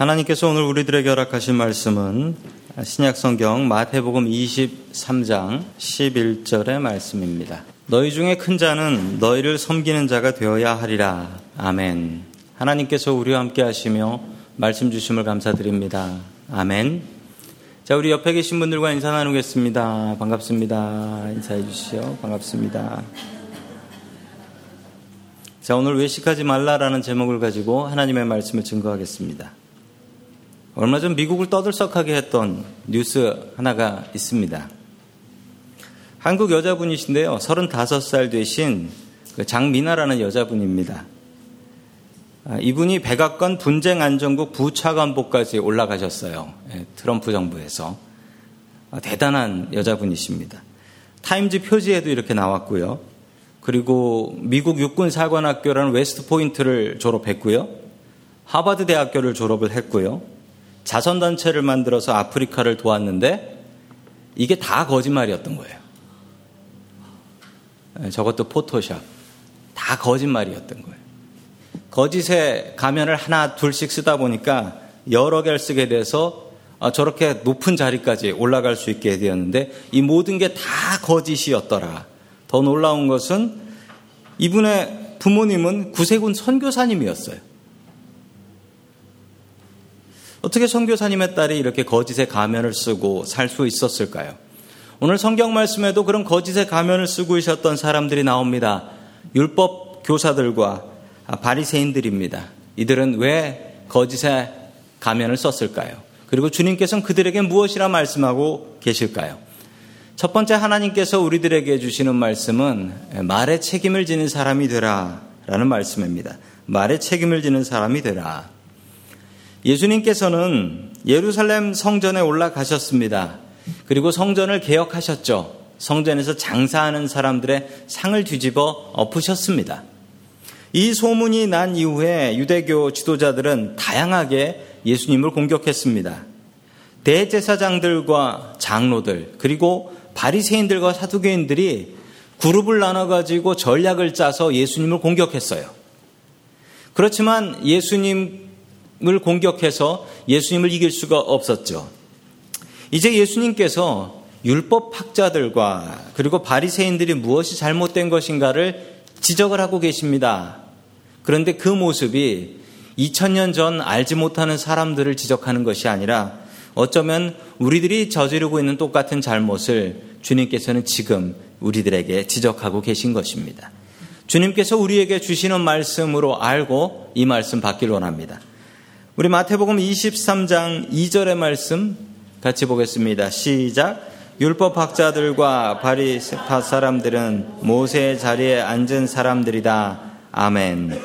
하나님께서 오늘 우리들에게 허락하신 말씀은 신약 성경 마태복음 23장 11절의 말씀입니다. 너희 중에 큰 자는 너희를 섬기는 자가 되어야 하리라. 아멘. 하나님께서 우리와 함께 하시며 말씀 주심을 감사드립니다. 아멘. 자, 우리 옆에 계신 분들과 인사 나누겠습니다. 반갑습니다. 인사해 주시죠. 반갑습니다. 자, 오늘 외식하지 말라라는 제목을 가지고 하나님의 말씀을 증거하겠습니다. 얼마 전 미국을 떠들썩하게 했던 뉴스 하나가 있습니다. 한국 여자분이신데요. 35살 되신 그 장미나라는 여자분입니다. 아, 이분이 백악관 분쟁안전국 부차관보까지 올라가셨어요. 예, 트럼프 정부에서. 아, 대단한 여자분이십니다. 타임즈 표지에도 이렇게 나왔고요. 그리고 미국 육군사관학교라는 웨스트 포인트를 졸업했고요. 하버드 대학교를 졸업을 했고요. 자선단체를 만들어서 아프리카를 도왔는데 이게 다 거짓말이었던 거예요. 네, 저것도 포토샵. 다 거짓말이었던 거예요. 거짓의 가면을 하나, 둘씩 쓰다 보니까 여러 개를 쓰게 돼서 아, 저렇게 높은 자리까지 올라갈 수 있게 되었는데 이 모든 게 다 거짓이었더라. 더 놀라운 것은 이분의 부모님은 구세군 선교사님이었어요. 어떻게 선교사님의 딸이 이렇게 거짓의 가면을 쓰고 살 수 있었을까요? 오늘 성경 말씀에도 그런 거짓의 가면을 쓰고 있었던 사람들이 나옵니다. 율법 교사들과 바리새인들입니다. 이들은 왜 거짓의 가면을 썼을까요? 그리고 주님께서는 그들에게 무엇이라 말씀하고 계실까요? 첫 번째 하나님께서 우리들에게 주시는 말씀은 말에 책임을 지는 사람이 되라 라는 말씀입니다. 말에 책임을 지는 사람이 되라. 예수님께서는 예루살렘 성전에 올라가셨습니다. 그리고 성전을 개혁하셨죠. 성전에서 장사하는 사람들의 상을 뒤집어 엎으셨습니다. 이 소문이 난 이후에 유대교 지도자들은 다양하게 예수님을 공격했습니다. 대제사장들과 장로들 그리고 바리새인들과 사두개인들이 그룹을 나눠 가지고 전략을 짜서 예수님을 공격했어요. 그렇지만 예수님 을 공격해서 예수님을 이길 수가 없었죠. 이제 예수님께서 율법 학자들과 그리고 바리새인들이 무엇이 잘못된 것인가를 지적을 하고 계십니다. 그런데 그 모습이 2000년 전 알지 못하는 사람들을 지적하는 것이 아니라 어쩌면 우리들이 저지르고 있는 똑같은 잘못을 주님께서는 지금 우리들에게 지적하고 계신 것입니다. 주님께서 우리에게 주시는 말씀으로 알고 이 말씀 받길 원합니다. 우리 마태복음 23장 2절의 말씀 같이 보겠습니다. 시작. 율법 학자들과 바리새파 사람들은 모세의 자리에 앉은 사람들이다. 아멘.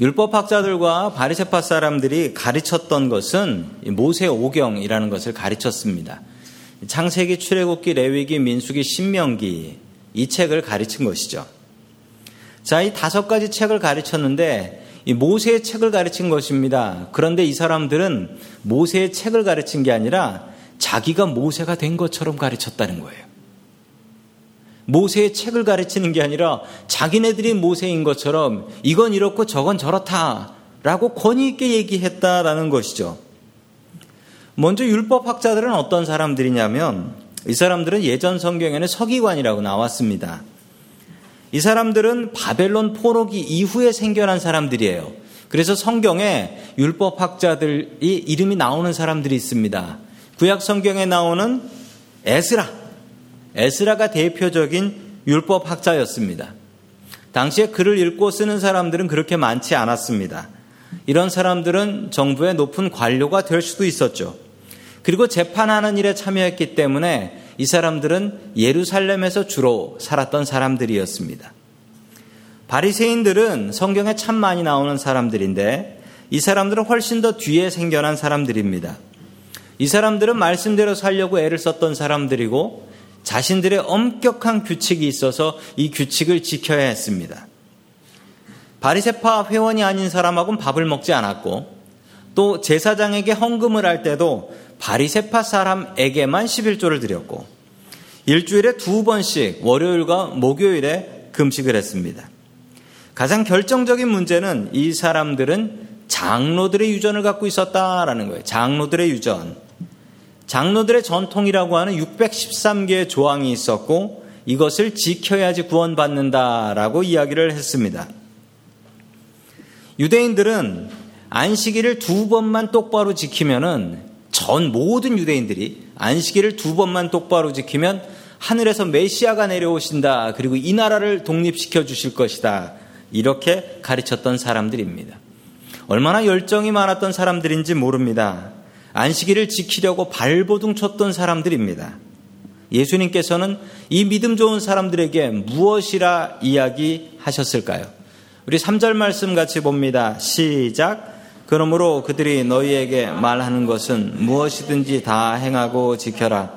율법 학자들과 바리새파 사람들이 가르쳤던 것은 모세 오경이라는 것을 가르쳤습니다. 창세기, 출애굽기, 레위기, 민수기, 신명기 이 책을 가르친 것이죠. 자, 이 다섯 가지 책을 가르쳤는데 이 모세의 책을 가르친 것입니다. 그런데 이 사람들은 모세의 책을 가르친 게 아니라 자기가 모세가 된 것처럼 가르쳤다는 거예요. 모세의 책을 가르치는 게 아니라 자기네들이 모세인 것처럼 이건 이렇고 저건 저렇다라고 권위 있게 얘기했다라는 것이죠. 먼저 율법 학자들은 어떤 사람들이냐면 이 사람들은 예전 성경에는 서기관이라고 나왔습니다. 이 사람들은 바벨론 포로기 이후에 생겨난 사람들이에요. 그래서 성경에 율법학자들이 이름이 나오는 사람들이 있습니다. 구약 성경에 나오는 에스라. 에스라가 대표적인 율법학자였습니다. 당시에 글을 읽고 쓰는 사람들은 그렇게 많지 않았습니다. 이런 사람들은 정부의 높은 관료가 될 수도 있었죠. 그리고 재판하는 일에 참여했기 때문에 이 사람들은 예루살렘에서 주로 살았던 사람들이었습니다. 바리새인들은 성경에 참 많이 나오는 사람들인데 이 사람들은 훨씬 더 뒤에 생겨난 사람들입니다. 이 사람들은 말씀대로 살려고 애를 썼던 사람들이고 자신들의 엄격한 규칙이 있어서 이 규칙을 지켜야 했습니다. 바리세파 회원이 아닌 사람하고는 밥을 먹지 않았고 또 제사장에게 헌금을 할 때도 바리세파 사람에게만 11조를 드렸고 일주일에 두 번씩 월요일과 목요일에 금식을 했습니다. 가장 결정적인 문제는 이 사람들은 장로들의 유전을 갖고 있었다라는 거예요. 장로들의 유전. 장로들의 전통이라고 하는 613개의 조항이 있었고 이것을 지켜야지 구원받는다라고 이야기를 했습니다. 유대인들은 안식일을 두 번만 똑바로 지키면은 전 모든 유대인들이 안식일을 두 번만 똑바로 지키면 하늘에서 메시아가 내려오신다. 그리고 이 나라를 독립시켜 주실 것이다. 이렇게 가르쳤던 사람들입니다. 얼마나 열정이 많았던 사람들인지 모릅니다. 안식일을 지키려고 발버둥 쳤던 사람들입니다. 예수님께서는 이 믿음 좋은 사람들에게 무엇이라 이야기하셨을까요? 우리 3절 말씀 같이 봅니다. 시작. 그러므로 그들이 너희에게 말하는 것은 무엇이든지 다 행하고 지켜라.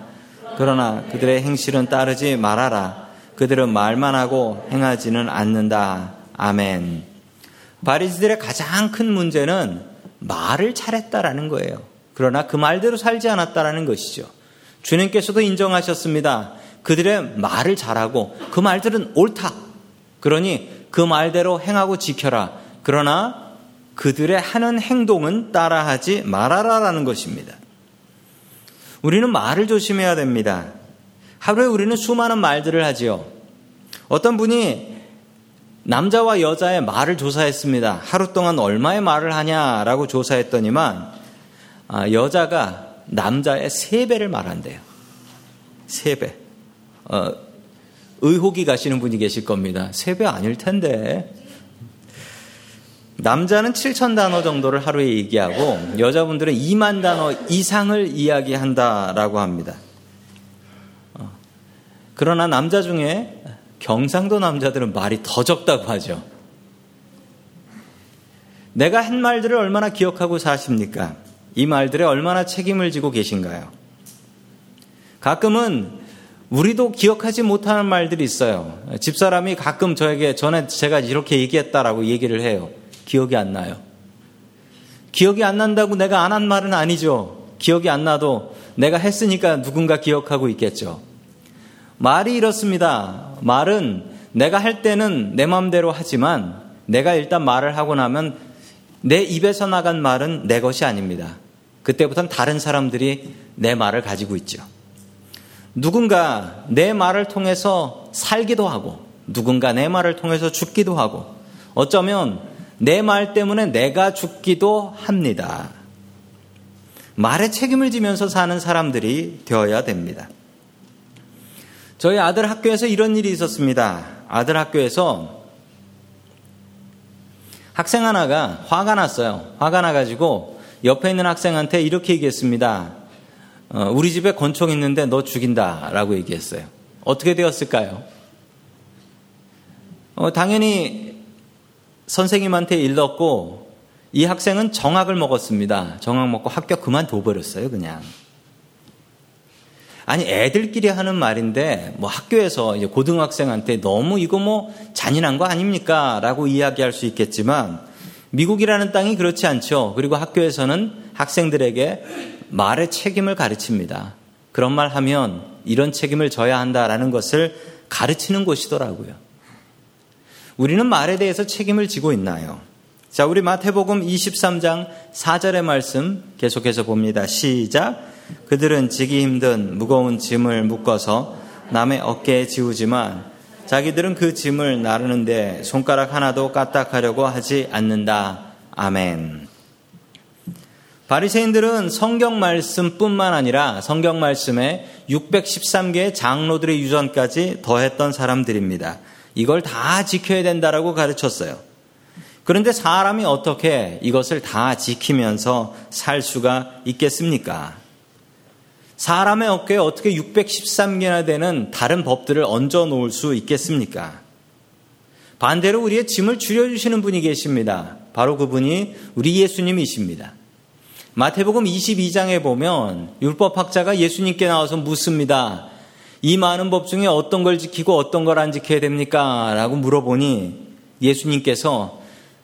그러나 그들의 행실은 따르지 말아라. 그들은 말만 하고 행하지는 않는다. 아멘. 바리새들의 가장 큰 문제는 말을 잘했다라는 거예요. 그러나 그 말대로 살지 않았다라는 것이죠. 주님께서도 인정하셨습니다. 그들의 말을 잘하고 그 말들은 옳다. 그러니 그 말대로 행하고 지켜라. 그러나 그들의 하는 행동은 따라하지 말아라라는 것입니다. 우리는 말을 조심해야 됩니다. 하루에 우리는 수많은 말들을 하지요. 어떤 분이 남자와 여자의 말을 조사했습니다. 하루 동안 얼마의 말을 하냐라고 조사했더니만 아, 여자가 남자의 세 배를 말한대요. 세 배. 어, 의혹이 가시는 분이 계실 겁니다. 세 배 아닐 텐데. 남자는 7천 단어 정도를 하루에 얘기하고 여자분들은 2만 단어 이상을 이야기한다라고 합니다. 어, 그러나 남자 중에 경상도 남자들은 말이 더 적다고 하죠. 내가 한 말들을 얼마나 기억하고 사십니까? 이 말들에 얼마나 책임을 지고 계신가요? 가끔은 우리도 기억하지 못하는 말들이 있어요. 집사람이 가끔 저에게 전에 제가 이렇게 얘기했다라고 얘기를 해요. 기억이 안 나요. 기억이 안 난다고 내가 안 한 말은 아니죠. 기억이 안 나도 내가 했으니까 누군가 기억하고 있겠죠. 말이 이렇습니다. 말은 내가 할 때는 내 마음대로 하지만 내가 일단 말을 하고 나면 내 입에서 나간 말은 내 것이 아닙니다. 그때부터는 다른 사람들이 내 말을 가지고 있죠. 누군가 내 말을 통해서 살기도 하고 누군가 내 말을 통해서 죽기도 하고 어쩌면 내 말 때문에 내가 죽기도 합니다. 말에 책임을 지면서 사는 사람들이 되어야 됩니다. 저희 아들 학교에서 이런 일이 있었습니다. 아들 학교에서 학생 하나가 화가 났어요. 화가 나가지고 옆에 있는 학생한테 이렇게 얘기했습니다. 어, 우리 집에 권총 있는데 너 죽인다. 라고 얘기했어요. 어떻게 되었을까요? 어, 당연히 선생님한테 일렀고 이 학생은 정학을 먹었습니다. 정학 먹고 학교 그만둬 버렸어요, 그냥. 아니 애들끼리 하는 말인데 뭐 학교에서 이제 고등학생한테 너무 이거 뭐 잔인한 거 아닙니까?라고 이야기할 수 있겠지만 미국이라는 땅이 그렇지 않죠. 그리고 학교에서는 학생들에게 말의 책임을 가르칩니다. 그런 말 하면 이런 책임을 져야 한다라는 것을 가르치는 곳이더라고요. 우리는 말에 대해서 책임을 지고 있나요? 자, 우리 마태복음 23장 4절의 말씀 계속해서 봅니다. 시작. 그들은 지기 힘든 무거운 짐을 묶어서 남의 어깨에 지우지만 자기들은 그 짐을 나르는데 손가락 하나도 까딱하려고 하지 않는다. 아멘. 바리새인들은 성경 말씀뿐만 아니라 성경 말씀에 613개의 장로들의 유전까지 더했던 사람들입니다. 이걸 다 지켜야 된다라고 가르쳤어요. 그런데 사람이 어떻게 이것을 다 지키면서 살 수가 있겠습니까? 사람의 어깨에 어떻게 613개나 되는 다른 법들을 얹어 놓을 수 있겠습니까? 반대로 우리의 짐을 줄여주시는 분이 계십니다. 바로 그분이 우리 예수님이십니다. 마태복음 22장에 보면 율법학자가 예수님께 나와서 묻습니다. 이 많은 법 중에 어떤 걸 지키고 어떤 걸 안 지켜야 됩니까? 라고 물어보니 예수님께서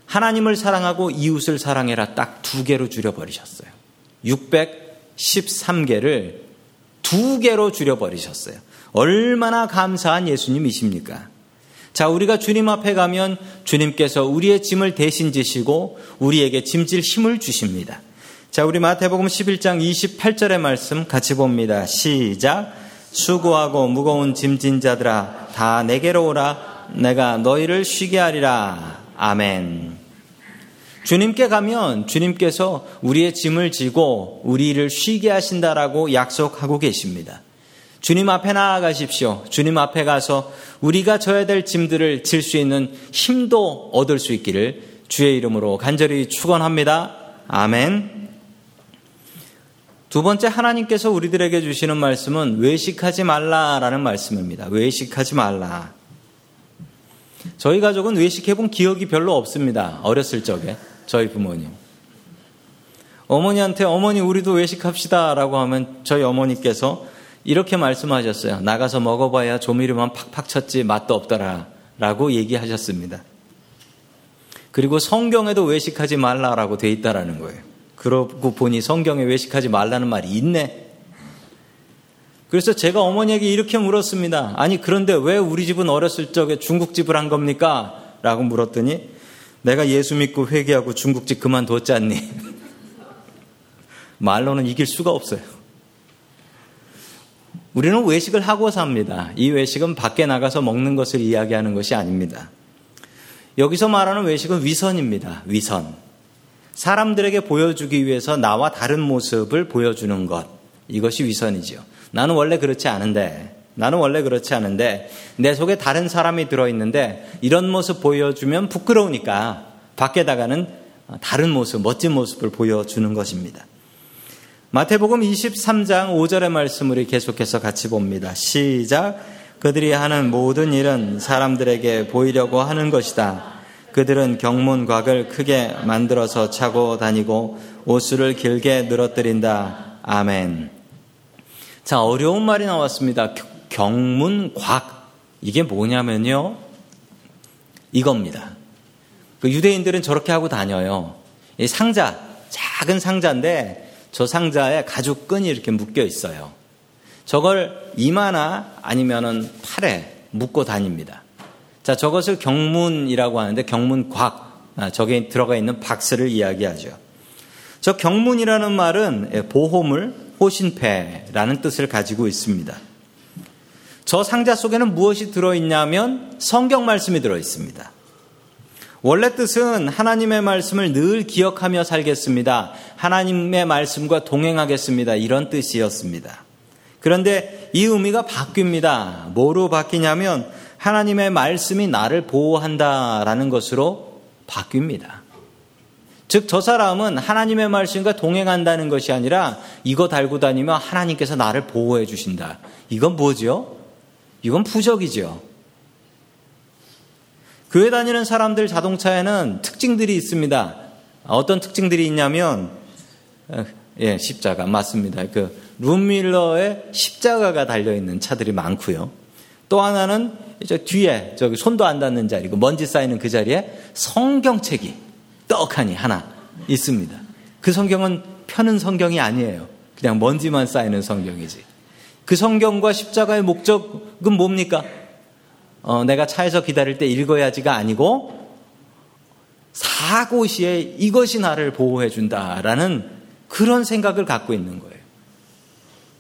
하나님을 사랑하고 이웃을 사랑해라 딱 두 개로 줄여버리셨어요. 613개를 두 개로 줄여버리셨어요. 얼마나 감사한 예수님이십니까? 자, 우리가 주님 앞에 가면 주님께서 우리의 짐을 대신 지시고 우리에게 짐질 힘을 주십니다. 자, 우리 마태복음 11장 28절의 말씀 같이 봅니다. 시작. 수고하고 무거운 짐진 자들아 다 내게로 오라 내가 너희를 쉬게 하리라. 아멘. 주님께 가면 주님께서 우리의 짐을 지고 우리를 쉬게 하신다라고 약속하고 계십니다. 주님 앞에 나아가십시오. 주님 앞에 가서 우리가 져야 될 짐들을 질 수 있는 힘도 얻을 수 있기를 주의 이름으로 간절히 축원합니다. 아멘. 두 번째 하나님께서 우리들에게 주시는 말씀은 외식하지 말라라는 말씀입니다. 외식하지 말라. 저희 가족은 외식해 본 기억이 별로 없습니다. 어렸을 적에 저희 부모님. 어머니한테 어머니 우리도 외식합시다라고 하면 저희 어머니께서 이렇게 말씀하셨어요. 나가서 먹어봐야 조미료만 팍팍 쳤지 맛도 없더라. 라고 얘기하셨습니다. 그리고 성경에도 외식하지 말라라고 돼 있다라는 거예요. 그러고 보니 성경에 외식하지 말라는 말이 있네. 그래서 제가 어머니에게 이렇게 물었습니다. 아니, 그런데 왜 우리 집은 어렸을 적에 중국집을 한 겁니까? 라고 물었더니 내가 예수 믿고 회개하고 중국집 그만뒀지 않니? 말로는 이길 수가 없어요. 우리는 외식을 하고 삽니다. 이 외식은 밖에 나가서 먹는 것을 이야기하는 것이 아닙니다. 여기서 말하는 외식은 위선입니다. 위선. 사람들에게 보여주기 위해서 나와 다른 모습을 보여주는 것. 이것이 위선이죠. 나는 원래 그렇지 않은데, 나는 원래 그렇지 않은데, 내 속에 다른 사람이 들어있는데, 이런 모습 보여주면 부끄러우니까, 밖에다가는 다른 모습, 멋진 모습을 보여주는 것입니다. 마태복음 23장 5절의 말씀을 계속해서 같이 봅니다. 시작. 그들이 하는 모든 일은 사람들에게 보이려고 하는 것이다. 그들은 경문곽을 크게 만들어서 차고 다니고 옷수를 길게 늘어뜨린다. 아멘. 자, 어려운 말이 나왔습니다. 경문곽. 이게 뭐냐면요. 이겁니다. 그 유대인들은 저렇게 하고 다녀요. 이 상자, 작은 상자인데 저 상자에 가죽끈이 이렇게 묶여 있어요. 저걸 이마나 아니면은 팔에 묶고 다닙니다. 자, 저것을 경문이라고 하는데 경문곽, 아, 저게 들어가 있는 박스를 이야기하죠. 저 경문이라는 말은 예, 보호물, 호신패라는 뜻을 가지고 있습니다. 저 상자 속에는 무엇이 들어있냐면 성경 말씀이 들어있습니다. 원래 뜻은 하나님의 말씀을 늘 기억하며 살겠습니다. 하나님의 말씀과 동행하겠습니다. 이런 뜻이었습니다. 그런데 이 의미가 바뀝니다. 뭐로 바뀌냐면 하나님의 말씀이 나를 보호한다라는 것으로 바뀝니다. 즉, 저 사람은 하나님의 말씀과 동행한다는 것이 아니라 이거 달고 다니면 하나님께서 나를 보호해 주신다. 이건 뭐죠? 이건 부적이죠. 교회 다니는 사람들 자동차에는 특징들이 있습니다. 어떤 특징들이 있냐면, 어, 예, 십자가 맞습니다. 그 룸밀러에 십자가가 달려 있는 차들이 많고요. 또 하나는 이제 뒤에 저기 손도 안 닿는 자리, 그 먼지 쌓이는 그 자리에 성경책이 떡하니 하나 있습니다. 그 성경은 펴는 성경이 아니에요. 그냥 먼지만 쌓이는 성경이지. 그 성경과 십자가의 목적은 뭡니까? 어, 내가 차에서 기다릴 때 읽어야지가 아니고 사고 시에 이것이 나를 보호해 준다라는 그런 생각을 갖고 있는 거예요.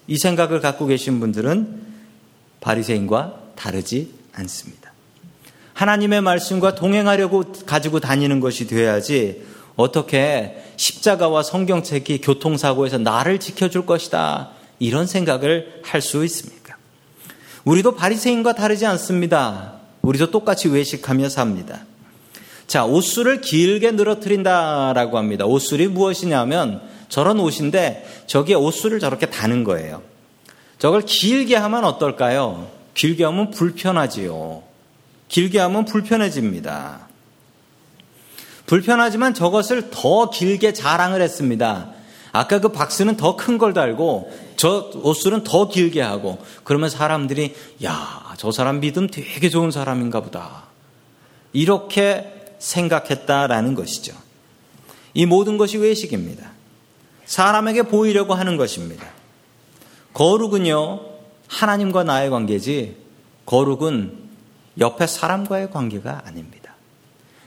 이 생각을 갖고 계신 분들은 바리새인과 다르지 않습니다. 하나님의 말씀과 동행하려고 가지고 다니는 것이 되어야지 어떻게 십자가와 성경책이 교통사고에서 나를 지켜줄 것이다. 이런 생각을 할 수 있습니다. 우리도 바리새인과 다르지 않습니다. 우리도 똑같이 외식하며 삽니다. 자, 옷술을 길게 늘어뜨린다라고 합니다. 옷술이 무엇이냐면 저런 옷인데 저기에 옷술을 저렇게 다는 거예요. 저걸 길게 하면 어떨까요? 길게 하면 불편하지요. 길게 하면 불편해집니다. 불편하지만 저것을 더 길게 자랑을 했습니다. 아까 그 박스는 더 큰 걸 달고 저 옷술은 더 길게 하고 그러면 사람들이 야, 저 사람 믿음 되게 좋은 사람인가 보다. 이렇게 생각했다라는 것이죠. 이 모든 것이 외식입니다. 사람에게 보이려고 하는 것입니다. 거룩은요, 하나님과 나의 관계지, 거룩은 옆에 사람과의 관계가 아닙니다.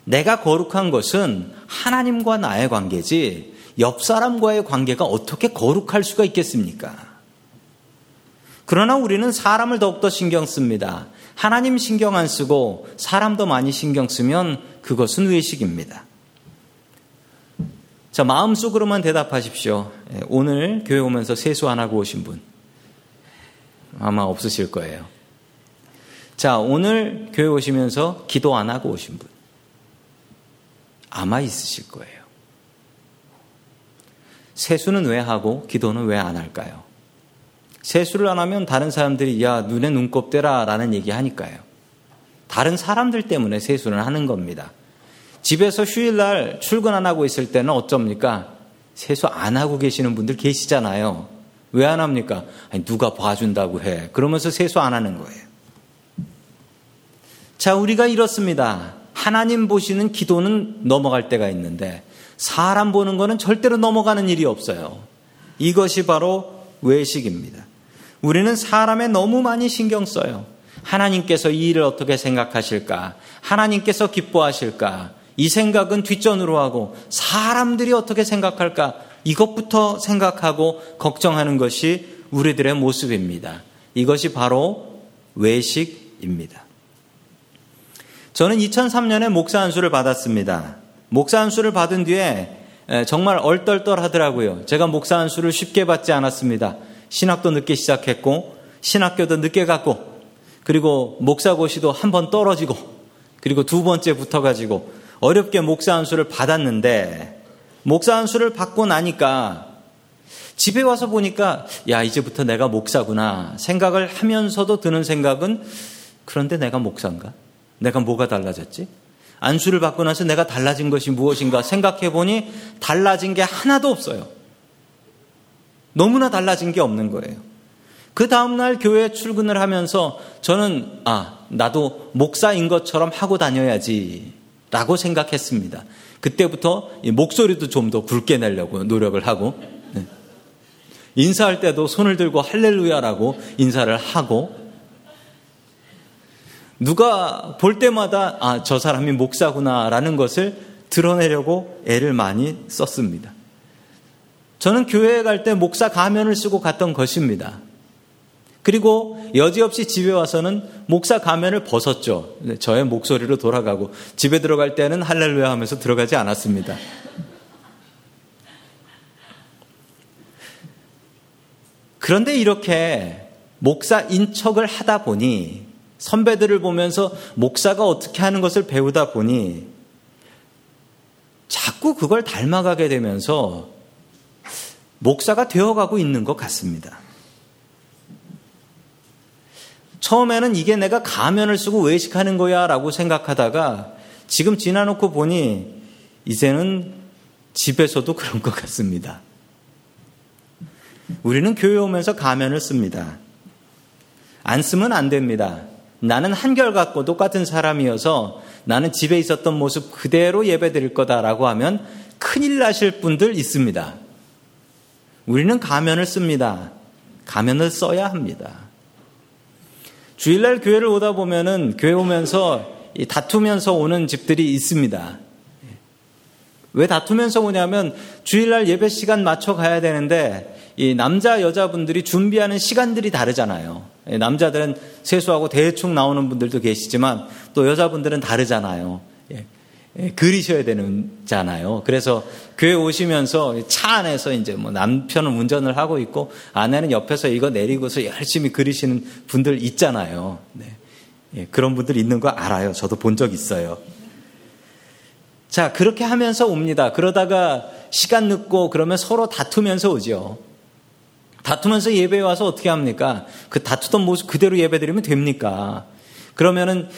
내가 거룩한 것은 하나님과 나의 관계지 옆 사람과의 관계가 어떻게 거룩할 수가 있겠습니까? 그러나 우리는 사람을 더욱더 신경 씁니다. 하나님 신경 안 쓰고 사람도 많이 신경 쓰면 그것은 외식입니다. 자, 마음속으로만 대답하십시오. 예, 오늘 교회 오면서 세수 안 하고 오신 분. 아마 없으실 거예요. 자, 오늘 교회 오시면서 기도 안 하고 오신 분. 아마 있으실 거예요. 세수는 왜 하고 기도는 왜 안 할까요? 세수를 안 하면 다른 사람들이 야, 눈에 눈곱 대라 라는 얘기 하니까요. 다른 사람들 때문에 세수를 하는 겁니다. 집에서 휴일날 출근 안 하고 있을 때는 어쩝니까? 세수 안 하고 계시는 분들 계시잖아요. 왜 안 합니까? 아니, 누가 봐준다고 해. 그러면서 세수 안 하는 거예요. 자, 우리가 이렇습니다. 하나님 보시는 기도는 넘어갈 때가 있는데, 사람 보는 거는 절대로 넘어가는 일이 없어요. 이것이 바로 외식입니다. 우리는 사람에 너무 많이 신경 써요. 하나님께서 이 일을 어떻게 생각하실까? 하나님께서 기뻐하실까? 이 생각은 뒷전으로 하고 사람들이 어떻게 생각할까? 이것부터 생각하고 걱정하는 것이 우리들의 모습입니다. 이것이 바로 외식입니다. 저는 2003년에 목사 안수를 받았습니다. 목사 안수를 받은 뒤에 정말 얼떨떨 하더라고요. 제가 목사 안수를 쉽게 받지 않았습니다. 신학도 늦게 시작했고, 신학교도 늦게 갔고, 그리고 목사고시도 한 번 떨어지고, 그리고 두 번째 붙어가지고, 어렵게 목사 안수를 받았는데, 목사 안수를 받고 나니까, 집에 와서 보니까, 야, 이제부터 내가 목사구나 생각을 하면서도 드는 생각은, 그런데 내가 목사인가? 내가 뭐가 달라졌지? 안수를 받고 나서 내가 달라진 것이 무엇인가 생각해 보니 달라진 게 하나도 없어요. 너무나 달라진 게 없는 거예요. 그 다음날 교회에 출근을 하면서 저는, 아, 나도 목사인 것처럼 하고 다녀야지. 라고 생각했습니다. 그때부터 목소리도 좀 더 굵게 내려고 노력을 하고, 네. 인사할 때도 손을 들고 할렐루야라고 인사를 하고, 누가 볼 때마다, 아, 저 사람이 목사구나라는 것을 드러내려고 애를 많이 썼습니다. 저는 교회에 갈 때 목사 가면을 쓰고 갔던 것입니다. 그리고 여지없이 집에 와서는 목사 가면을 벗었죠. 저의 목소리로 돌아가고 집에 들어갈 때는 할렐루야 하면서 들어가지 않았습니다. 그런데 이렇게 목사 인척을 하다 보니 선배들을 보면서 목사가 어떻게 하는 것을 배우다 보니 자꾸 그걸 닮아가게 되면서 목사가 되어가고 있는 것 같습니다. 처음에는 이게 내가 가면을 쓰고 외식하는 거야 라고 생각하다가 지금 지나놓고 보니 이제는 집에서도 그런 것 같습니다. 우리는 교회 오면서 가면을 씁니다. 안 쓰면 안 됩니다. 나는 한결같고 똑같은 사람이어서 나는 집에 있었던 모습 그대로 예배 드릴 거다라고 하면 큰일 나실 분들 있습니다. 우리는 가면을 씁니다. 가면을 써야 합니다. 주일날 교회를 오다 보면은 교회 오면서 다투면서 오는 집들이 있습니다. 왜 다투면서 오냐면 주일날 예배 시간 맞춰 가야 되는데 이 남자 여자분들이 준비하는 시간들이 다르잖아요. 남자들은 세수하고 대충 나오는 분들도 계시지만 또 여자분들은 다르잖아요. 예, 그리셔야 되는잖아요. 그래서 교회 오시면서 차 안에서 이제 뭐 남편은 운전을 하고 있고 아내는 옆에서 이거 내리고서 열심히 그리시는 분들 있잖아요. 네. 예, 그런 분들 있는 거 알아요. 저도 본 적 있어요. 자, 그렇게 하면서 옵니다. 그러다가 시간 늦고 그러면 서로 다투면서 오죠. 다투면서 예배에 와서 어떻게 합니까? 그 다투던 모습 그대로 예배 드리면 됩니까? 그러면은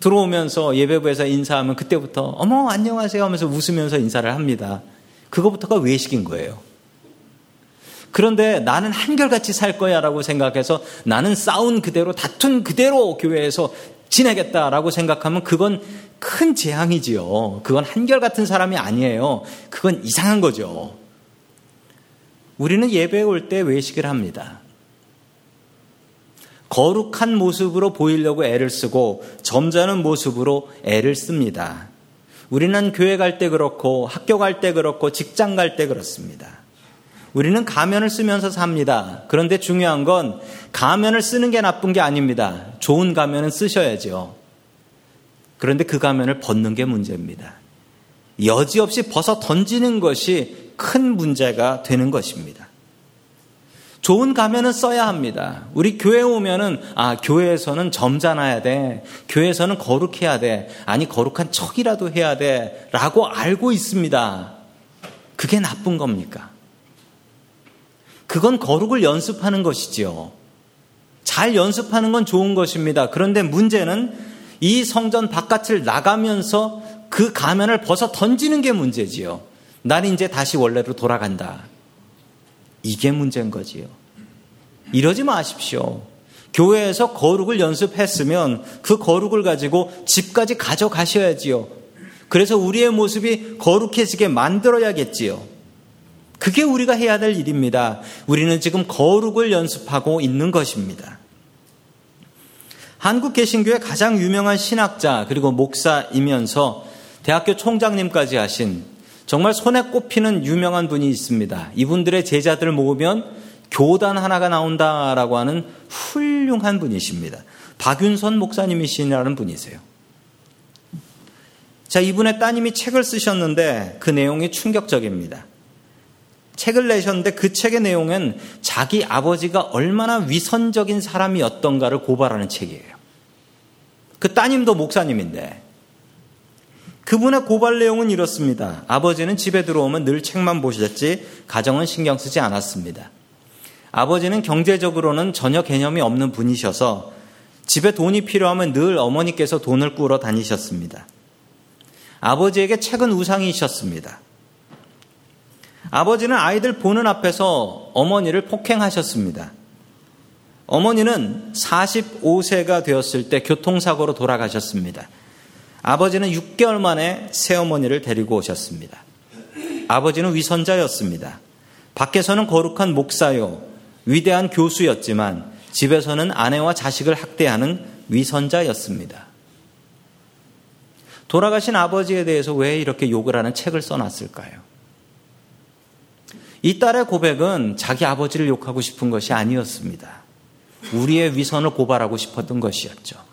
들어오면서 예배부에서 인사하면 그때부터 어머 안녕하세요 하면서 웃으면서 인사를 합니다. 그거부터가 외식인 거예요. 그런데 나는 한결같이 살 거야라고 생각해서 나는 싸운 그대로 다툰 그대로 교회에서 지내겠다라고 생각하면 그건 큰 재앙이지요. 그건 한결같은 사람이 아니에요. 그건 이상한 거죠. 우리는 예배에 올 때 외식을 합니다. 거룩한 모습으로 보이려고 애를 쓰고 점잖은 모습으로 애를 씁니다. 우리는 교회 갈 때 그렇고 학교 갈 때 그렇고 직장 갈 때 그렇습니다. 우리는 가면을 쓰면서 삽니다. 그런데 중요한 건 가면을 쓰는 게 나쁜 게 아닙니다. 좋은 가면은 쓰셔야죠. 그런데 그 가면을 벗는 게 문제입니다. 여지없이 벗어 던지는 것이 큰 문제가 되는 것입니다. 좋은 가면은 써야 합니다. 우리 교회 오면은 아 교회에서는 점잖아야 돼. 교회에서는 거룩해야 돼. 아니 거룩한 척이라도 해야 돼라고 알고 있습니다. 그게 나쁜 겁니까? 그건 거룩을 연습하는 것이지요. 잘 연습하는 건 좋은 것입니다. 그런데 문제는 이 성전 바깥을 나가면서 그 가면을 벗어 던지는 게 문제지요. 나는 이제 다시 원래로 돌아간다. 이게 문제인 거지요. 이러지 마십시오. 교회에서 거룩을 연습했으면 그 거룩을 가지고 집까지 가져가셔야지요. 그래서 우리의 모습이 거룩해지게 만들어야겠지요. 그게 우리가 해야 될 일입니다. 우리는 지금 거룩을 연습하고 있는 것입니다. 한국 개신교의 가장 유명한 신학자 그리고 목사이면서 대학교 총장님까지 하신 정말 손에 꼽히는 유명한 분이 있습니다. 이분들의 제자들을 모으면 교단 하나가 나온다라고 하는 훌륭한 분이십니다. 박윤선 목사님이시라는 분이세요. 자, 이분의 따님이 책을 쓰셨는데 그 내용이 충격적입니다. 책을 내셨는데 그 책의 내용은 자기 아버지가 얼마나 위선적인 사람이었던가를 고발하는 책이에요. 그 따님도 목사님인데 그분의 고발 내용은 이렇습니다. 아버지는 집에 들어오면 늘 책만 보셨지 가정은 신경 쓰지 않았습니다. 아버지는 경제적으로는 전혀 개념이 없는 분이셔서 집에 돈이 필요하면 늘 어머니께서 돈을 꾸러 다니셨습니다. 아버지에게 책은 우상이셨습니다. 아버지는 아이들 보는 앞에서 어머니를 폭행하셨습니다. 어머니는 45세가 되었을 때 교통사고로 돌아가셨습니다. 아버지는 6개월 만에 새어머니를 데리고 오셨습니다. 아버지는 위선자였습니다. 밖에서는 거룩한 목사요, 위대한 교수였지만 집에서는 아내와 자식을 학대하는 위선자였습니다. 돌아가신 아버지에 대해서 왜 이렇게 욕을 하는 책을 써놨을까요? 이 딸의 고백은 자기 아버지를 욕하고 싶은 것이 아니었습니다. 우리의 위선을 고발하고 싶었던 것이었죠.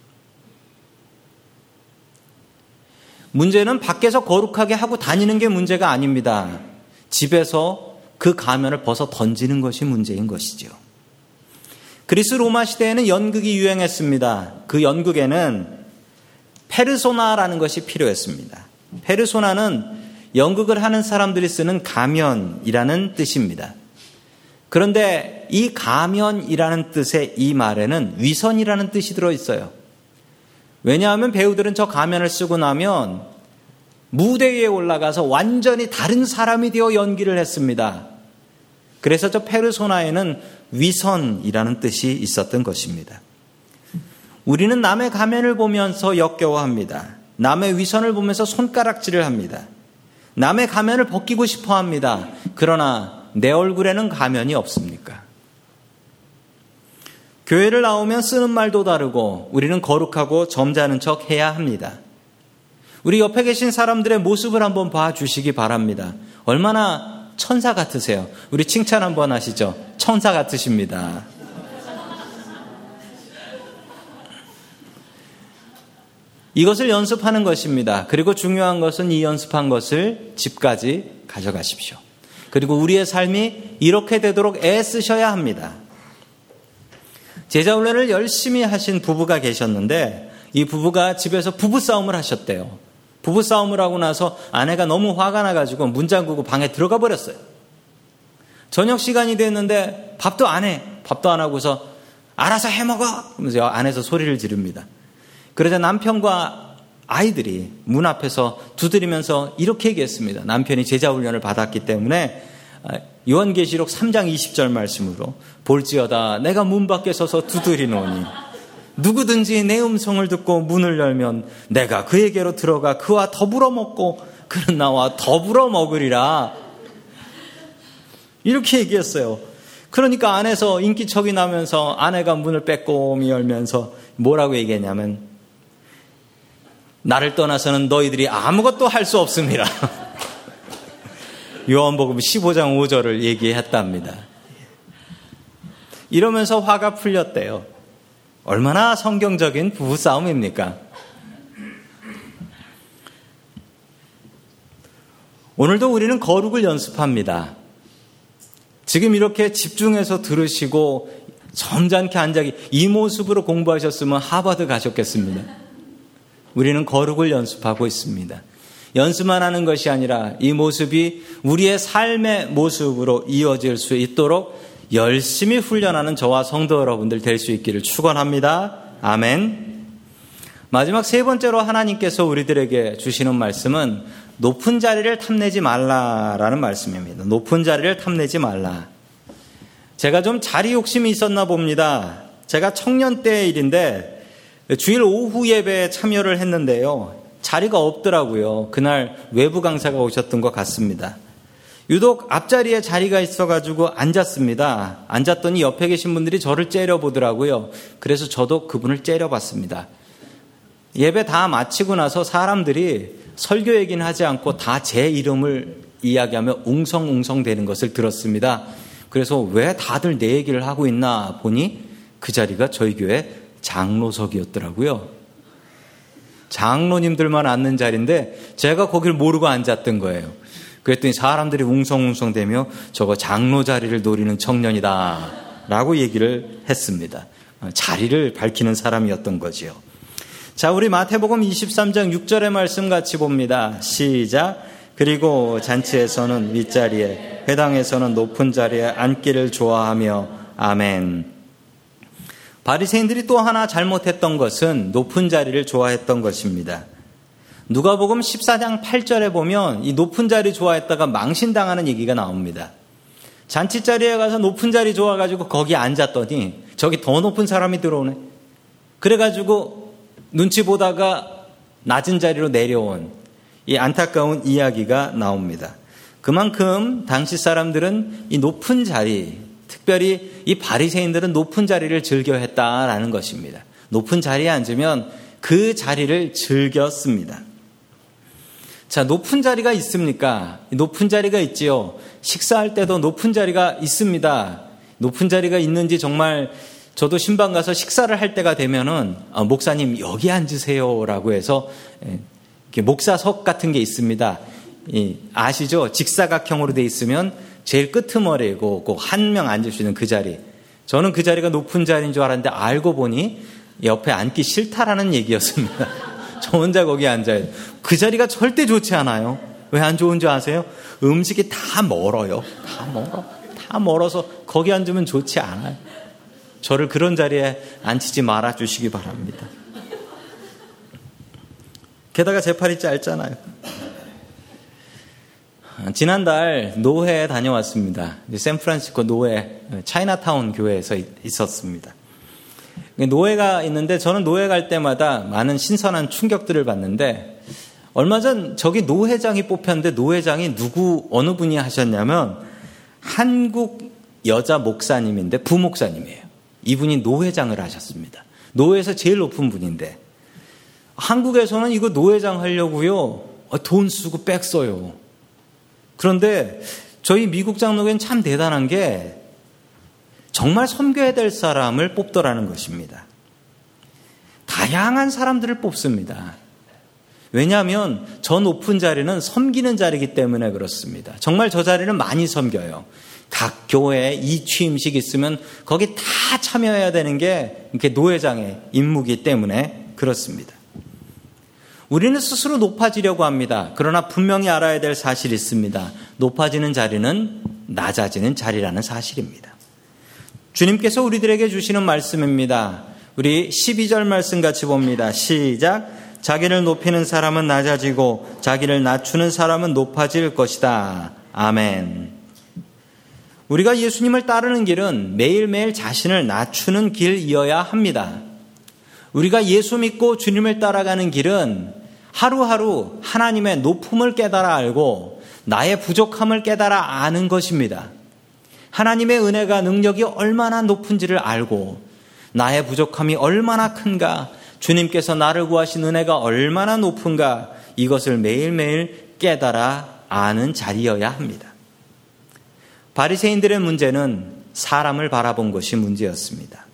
문제는 밖에서 거룩하게 하고 다니는 게 문제가 아닙니다. 집에서 그 가면을 벗어 던지는 것이 문제인 것이죠. 그리스 로마 시대에는 연극이 유행했습니다. 그 연극에는 페르소나라는 것이 필요했습니다. 페르소나는 연극을 하는 사람들이 쓰는 가면이라는 뜻입니다. 그런데 이 가면이라는 뜻의 이 말에는 위선이라는 뜻이 들어 있어요. 왜냐하면 배우들은 저 가면을 쓰고 나면 무대 위에 올라가서 완전히 다른 사람이 되어 연기를 했습니다. 그래서 저 페르소나에는 위선이라는 뜻이 있었던 것입니다. 우리는 남의 가면을 보면서 역겨워합니다. 남의 위선을 보면서 손가락질을 합니다. 남의 가면을 벗기고 싶어 합니다. 그러나 내 얼굴에는 가면이 없습니까? 교회를 나오면 쓰는 말도 다르고 우리는 거룩하고 점잖은 척 해야 합니다. 우리 옆에 계신 사람들의 모습을 한번 봐 주시기 바랍니다. 얼마나 천사 같으세요? 우리 칭찬 한번 하시죠. 천사 같으십니다. 이것을 연습하는 것입니다. 그리고 중요한 것은 이 연습한 것을 집까지 가져가십시오. 그리고 우리의 삶이 이렇게 되도록 애쓰셔야 합니다. 제자 훈련을 열심히 하신 부부가 계셨는데 이 부부가 집에서 부부 싸움을 하셨대요. 부부 싸움을 하고 나서 아내가 너무 화가 나가지고 문 잠그고 방에 들어가 버렸어요. 저녁 시간이 됐는데 밥도 안 해. 밥도 안 하고서 알아서 해 먹어! 하면서 안에서 소리를 지릅니다. 그러자 남편과 아이들이 문 앞에서 두드리면서 이렇게 얘기했습니다. 남편이 제자 훈련을 받았기 때문에 아, 요한계시록 3장 20절 말씀으로 볼지어다 내가 문 밖에 서서 두드리노니 누구든지 내 음성을 듣고 문을 열면 내가 그에게로 들어가 그와 더불어 먹고 그는 나와 더불어 먹으리라. 이렇게 얘기했어요. 그러니까 안에서 인기척이 나면서 아내가 문을 빼꼼히 열면서 뭐라고 얘기했냐면 나를 떠나서는 너희들이 아무것도 할 수 없습니다. 요한복음 15장 5절을 얘기했답니다. 이러면서 화가 풀렸대요. 얼마나 성경적인 부부싸움입니까? 오늘도 우리는 거룩을 연습합니다. 지금 이렇게 집중해서 들으시고 점잖게 앉아기 이 모습으로 공부하셨으면 하버드 가셨겠습니다. 우리는 거룩을 연습하고 있습니다. 연습만 하는 것이 아니라 이 모습이 우리의 삶의 모습으로 이어질 수 있도록 열심히 훈련하는 저와 성도 여러분들 될 수 있기를 축원합니다. 아멘. 마지막 세 번째로 하나님께서 우리들에게 주시는 말씀은 높은 자리를 탐내지 말라라는 말씀입니다. 높은 자리를 탐내지 말라. 제가 좀 자리 욕심이 있었나 봅니다. 제가 청년 때의 일인데 주일 오후 예배에 참여를 했는데요. 자리가 없더라고요. 그날 외부 강사가 오셨던 것 같습니다. 유독 앞자리에 자리가 있어가지고 앉았습니다. 앉았더니 옆에 계신 분들이 저를 째려보더라고요. 그래서 저도 그분을 째려봤습니다. 예배 다 마치고 나서 사람들이 설교 얘기는 하지 않고 다 제 이름을 이야기하며 웅성웅성 되는 것을 들었습니다. 그래서 왜 다들 내 얘기를 하고 있나 보니 그 자리가 저희 교회 장로석이었더라고요. 장로님들만 앉는 자리인데 제가 거기를 모르고 앉았던 거예요. 그랬더니 사람들이 웅성웅성 되며 저거 장로 자리를 노리는 청년이다. 라고 얘기를 했습니다. 자리를 밝히는 사람이었던 거지요. 자, 우리 마태복음 23장 6절의 말씀 같이 봅니다. 시작. 그리고 잔치에서는 윗자리에, 회당에서는 높은 자리에 앉기를 좋아하며, 아멘. 바리새인들이 또 하나 잘못했던 것은 높은 자리를 좋아했던 것입니다. 누가복음 14장 8절에 보면 이 높은 자리 좋아했다가 망신당하는 얘기가 나옵니다. 잔치 자리에 가서 높은 자리 좋아가지고 거기 앉았더니 저기 더 높은 사람이 들어오네. 그래가지고 눈치 보다가 낮은 자리로 내려온 이 안타까운 이야기가 나옵니다. 그만큼 당시 사람들은 이 높은 자리, 특별히 이 바리새인들은 높은 자리를 즐겨 했다라는 것입니다. 높은 자리에 앉으면 그 자리를 즐겼습니다. 자, 높은 자리가 있습니까? 높은 자리가 있지요. 식사할 때도 높은 자리가 있습니다. 높은 자리가 있는지 정말 저도 신방 가서 식사를 할 때가 되면은 아, 목사님 여기 앉으세요라고 해서 예, 목사석 같은 게 있습니다. 아시죠? 직사각형으로 돼 있으면 제일 끄트머리고 꼭 한 명 앉을 수 있는 그 자리. 저는 그 자리가 높은 자리인 줄 알았는데 알고 보니 옆에 앉기 싫다라는 얘기였습니다. 저 혼자 거기 앉아야 돼. 그 자리가 절대 좋지 않아요. 왜 안 좋은 줄 아세요? 음식이 다 멀어요. 다 멀어. 다 멀어서 거기 앉으면 좋지 않아요. 저를 그런 자리에 앉히지 말아 주시기 바랍니다. 게다가 제 팔이 짧잖아요. 지난달 노회에 다녀왔습니다. 샌프란시스코 노회, 차이나타운 교회에서 있었습니다. 노회가 있는데 저는 노회 갈 때마다 많은 신선한 충격들을 받는데 얼마 전 저기 노회장이 뽑혔는데 노회장이 누구 어느 분이 하셨냐면 한국 여자 목사님인데 부목사님이에요. 이분이 노회장을 하셨습니다. 노회에서 제일 높은 분인데 한국에서는 이거 노회장 하려고요 어, 돈 쓰고 백 써요. 그런데 저희 미국 장로교는 참 대단한 게 정말 섬겨야 될 사람을 뽑더라는 것입니다. 다양한 사람들을 뽑습니다. 왜냐하면 저 높은 자리는 섬기는 자리이기 때문에 그렇습니다. 정말 저 자리는 많이 섬겨요. 각 교회에 이 취임식 있으면 거기 다 참여해야 되는 게 이렇게 노회장의 임무기 때문에 그렇습니다. 우리는 스스로 높아지려고 합니다. 그러나 분명히 알아야 될 사실이 있습니다. 높아지는 자리는 낮아지는 자리라는 사실입니다. 주님께서 우리들에게 주시는 말씀입니다. 우리 12절 말씀 같이 봅니다. 시작. 자기를 높이는 사람은 낮아지고 자기를 낮추는 사람은 높아질 것이다. 아멘. 우리가 예수님을 따르는 길은 매일매일 자신을 낮추는 길이어야 합니다. 우리가 예수 믿고 주님을 따라가는 길은 하루하루 하나님의 높음을 깨달아 알고 나의 부족함을 깨달아 아는 것입니다. 하나님의 은혜가 능력이 얼마나 높은지를 알고 나의 부족함이 얼마나 큰가 주님께서 나를 구하신 은혜가 얼마나 높은가 이것을 매일매일 깨달아 아는 자리여야 합니다. 바리새인들의 문제는 사람을 바라본 것이 문제였습니다.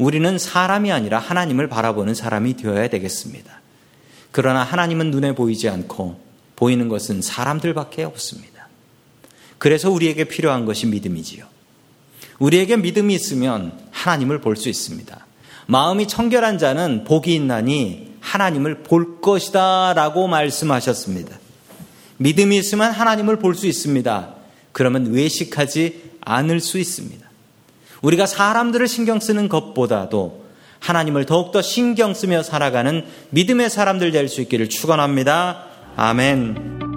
우리는 사람이 아니라 하나님을 바라보는 사람이 되어야 되겠습니다. 그러나 하나님은 눈에 보이지 않고 보이는 것은 사람들밖에 없습니다. 그래서 우리에게 필요한 것이 믿음이지요. 우리에게 믿음이 있으면 하나님을 볼 수 있습니다. 마음이 청결한 자는 복이 있나니 하나님을 볼 것이다 라고 말씀하셨습니다. 믿음이 있으면 하나님을 볼 수 있습니다. 그러면 외식하지 않을 수 있습니다. 우리가 사람들을 신경 쓰는 것보다도 하나님을 더욱더 신경 쓰며 살아가는 믿음의 사람들 될 수 있기를 축원합니다. 아멘.